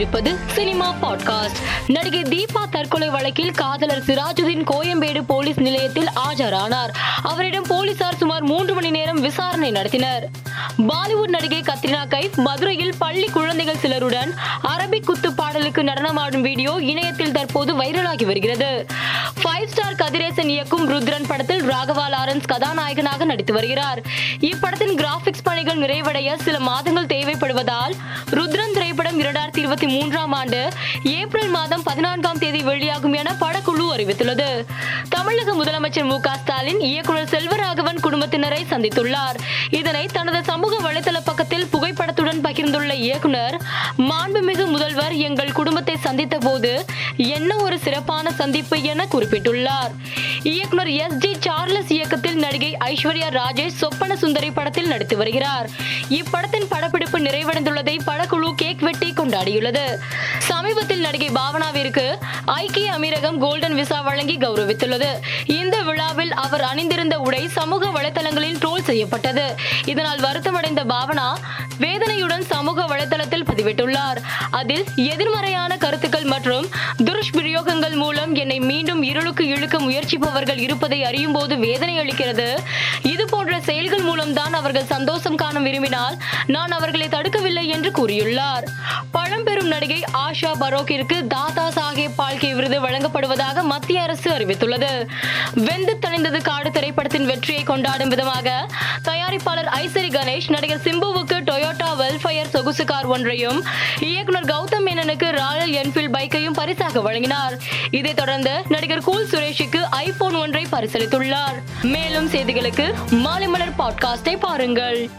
கொண்டிருப்பது cinema podcast. நடிகை தீபா தற்கொலை வழக்கில் காதலர் சிராஜுதீன் கோயம்பேடு போலீஸ் நிலையத்தில் ஆஜரானார். அவரிடம் போலீசார் சுமார் மூன்று மணி நேரம் விசாரணை நடத்தினர். பாலிவுட் நடிகை கத்ரினா கைப் மதுரையில் பள்ளி குழந்தைகள் சிலருடன் அரபிக் குத்து பாடலுக்கு நடனமாடும் வீடியோ இணையத்தில் தற்போது வைரலாகி வருகிறது. ஃபைவ் ஸ்டார் கதிரேசன் இயக்கும் ருத்ரன் படத்தில் ராகவா லாரன்ஸ் கதாநாயகனாக நடித்து வருகிறார். இப்படத்தின் கிராபிக்ஸ் பணிகள் நிறைவடைய சில மாதங்கள் தேவைப்படுவதால் ருத்ரன் திரைப்படம் இரண்டாயிரத்தி இருபத்தி மூன்றாம் ஆண்டு ஏப்ரல் மாதம் பதினான்காம் தேதி வெளியாகும் என படக்குழு அறிவித்துள்ளது. தமிழக முதலமைச்சர் மு க ஸ்டாலின் இயக்குனர் செல்வராகவன் குடும்பத்தினரை சந்தித்துள்ளார். இதனை தனது சமூக வலைதள பக்கத்தில் புகைப்படத்துடன் பகிர்ந்துள்ள இயக்குனர் மாண்புமிகு முதல்வர் எங்கள் குடும்பத்தை சந்தித்த போது என்ன ஒரு சிறப்பான சந்திப்பு என குறிப்பிட்டுள்ளார். இயக்குனர் எஸ் ஜி சார்லஸ் இயக்கத்தில் நடிகை ஐஸ்வர்யா ராஜேஷ் சொப்பன சுந்தரி படத்தில் நடித்து வருகிறார். இப்படத்தின் படப்பிடிப்பு நிறைவடைந்துள்ளதை படக்குழு கேக் வெட்டி கொண்டாடியுள்ளது. சமீபத்தில் நடிகை பாவனாவிற்கு ஐக்கிய அமீரகம் கோல்டன் விசா வழங்கி கௌரவித்துள்ளது. இந்த விழாவில் அவர் அணிந்திருந்த உடை சமூக வலைதளங்களில் ட்ரோல் செய்யப்பட்டது. இதனால் வருத்தமடைந்த பாவனா வேதனையுடன் சமூக வலைதளத்தில் பதிவிட்டுள்ளார். அதில் எதிர்மறையான கருத்துக்கள் மற்றும் இழுக்க முயற்சிப்பவர்கள் இருப்பதை அறியும் போது வேதனை அளிக்கிறது. இது போன்ற செயல்கள் மூலம்தான் அவர்கள் சந்தோஷம் காண விரும்பினால் நான் அவர்களை தடுக்கவில்லை என்று கூறியுள்ளார். பழம்பெரும் நடிகை ஆஷா பரோக்கிற்கு தாதா சாஹேப் பால்கே விருது வழங்கப்படுவதாக மத்திய அரசு அறிவித்துள்ளது. வெந்து தணிந்தது காடு திரைப்படத்தின் வெற்றியை கொண்டாடும் விதமாக தயாரிப்பாளர் ஐசரி கணேஷ் நடிகர் சிம்புவுக்கு டொயோட்டா வெல்ஃபயர் சொகுசு கார் ஒன்றையும் இயக்குனர் கௌதம் மேனனுக்கு ராயல் என்ஃபீல்ட் பைக்கையும் பரிசாக வழங்கினார். இதைத் தொடர்ந்து நடிகர் கூல் சுரேஷுக்கு ஐபோன் ஒன்றை பரிசளித்துள்ளார். மேலும் செய்திகளுக்கு மாலை மலர் பாட்காஸ்டை பாருங்கள்.